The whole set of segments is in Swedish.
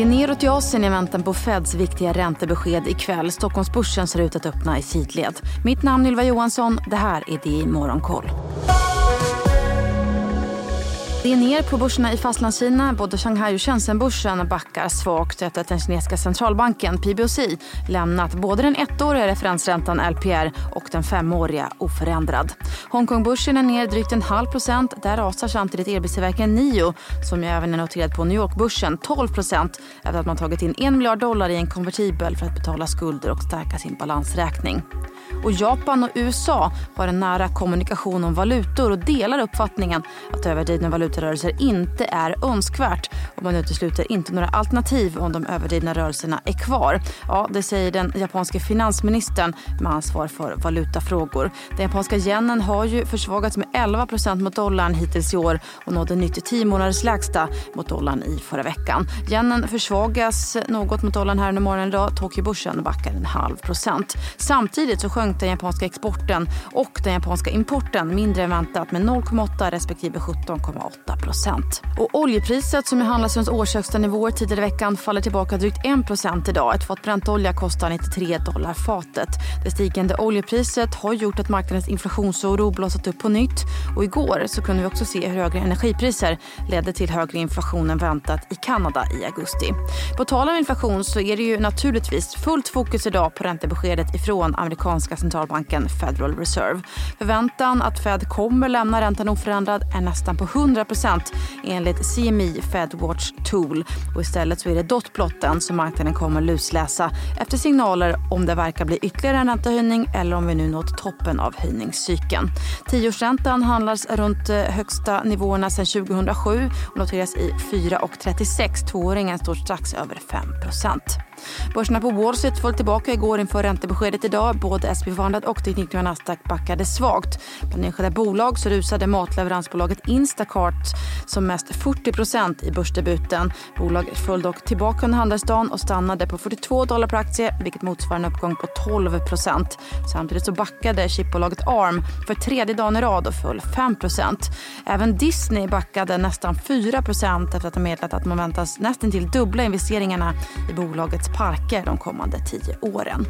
Det är neråt i Asien i väntan på Feds viktiga räntebesked ikväll. Stockholmsbörsen ser ut att öppna i sidled. Mitt namn är Ylva Johansson. Det här är det i Morgonkoll. Det är ner på börserna i Fastlandskina. Både Shanghai och Shenzhenbörsen backar svagt efter att den kinesiska centralbanken PBOC lämnat både den ettåriga referensräntan LPR och den femåriga oförändrad. Hongkongbörsen är ner drygt en halv procent. Där rasar samtidigt elbilstillverkaren Nio som ju även är noterad på New York-börsen 12 procent efter att man tagit in en miljard dollar i en konvertibel för att betala skulder och stärka sin balansräkning. Och Japan och USA har en nära kommunikation om valutor och delar uppfattningen att överdrivna valutarörelser inte är önskvärt. Och man utesluter inte några alternativ om de överdrivna rörelserna är kvar. Ja, det säger den japanske finansministern med ansvar för valutafrågor. Den japanska yenen har ju försvagats med 11% mot dollarn hittills i år och nådde nytt 10 månaders lägsta mot dollarn i förra veckan. Yenen försvagas något mot dollarn här under morgonen idag. Tokyobörsen backar en halv procent. Samtidigt så sjönk den japanska exporten och den japanska importen mindre än väntat med 0,8 respektive 17,8 procent. Och oljepriset som handlas runt årshögsta nivåer tidigare i veckan faller tillbaka drygt 1 procent idag. Ett fat bräntolja kostar 93 dollar fatet. Det stigande oljepriset har gjort att marknadens inflationsoro blossat upp på nytt och igår så kunde vi också se hur högre energipriser ledde till högre inflation än väntat i Kanada i augusti. På tal om inflation så är det ju naturligtvis fullt fokus idag på räntebeskedet ifrån amerikanska centralbanken Federal Reserve. Förväntan att Fed kommer lämna räntan oförändrad är nästan på 100% enligt CME Fedwatch Tool. Och istället så är det dotplotten som marknaden kommer lusläsa efter signaler om det verkar bli ytterligare en räntehöjning eller om vi nu nått toppen av höjningscykeln. Tioårsräntan handlas runt eh, högsta nivåerna sedan 2007 och noteras i 4,36. Tvååringen står strax över 5 Börserna på Wall Street föll tillbaka igår inför räntebeskedet idag. Både S&P 500 och Teknik och Nasdaq backade svagt. Bland enskilda bolag så rusade matleveransbolaget Instacart som mest 40% i börsdebuten. Bolaget föll dock tillbaka under handelsdagen och stannade på 42 dollar per aktie vilket motsvarar en uppgång på 12% Samtidigt så backade chipbolaget Arm för tredje dagen i rad och föll 5% Även Disney backade nästan 4% efter att ha meddelat att man väntas nästan till dubbla investeringarna i bolagets parker de kommande tio åren.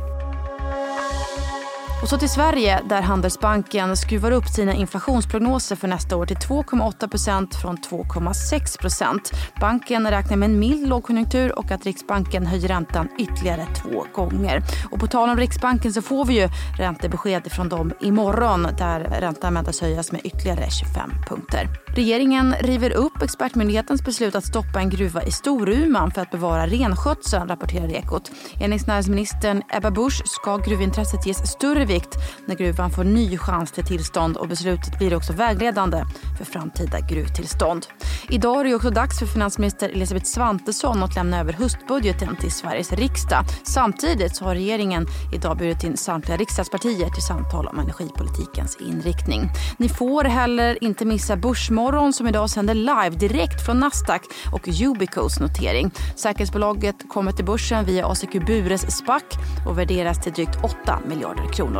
Och så till Sverige där Handelsbanken skruvar upp sina inflationsprognoser för nästa år till 2,8% från 2,6% Banken räknar med en mild lågkonjunktur och att Riksbanken höjer räntan ytterligare två gånger. Och på tal om Riksbanken så får vi ju räntebesked från dem imorgon där räntan väntas höjas med ytterligare 25 punkter. Regeringen river upp expertmyndighetens beslut att stoppa en gruva i Storuman för att bevara renskötseln, rapporterar Ekot. Enligt näringsministern Ebba Busch ska gruvintresset ges större vikt när gruvan får ny chans till tillstånd och beslutet blir också vägledande för framtida gruvtillstånd. Idag är det också dags för finansminister Elisabeth Svantesson att lämna över höstbudgeten till Sveriges riksdag. Samtidigt så har regeringen idag bjudit in samtliga riksdagspartier till samtal om energipolitikens inriktning. Ni får heller inte missa Börsmorgon som idag sänder live direkt från Nasdaq och Ubicos notering. Säkerhetsbolaget kommer till börsen via ACQ Bures SPAC och värderas till drygt 8 miljarder kronor.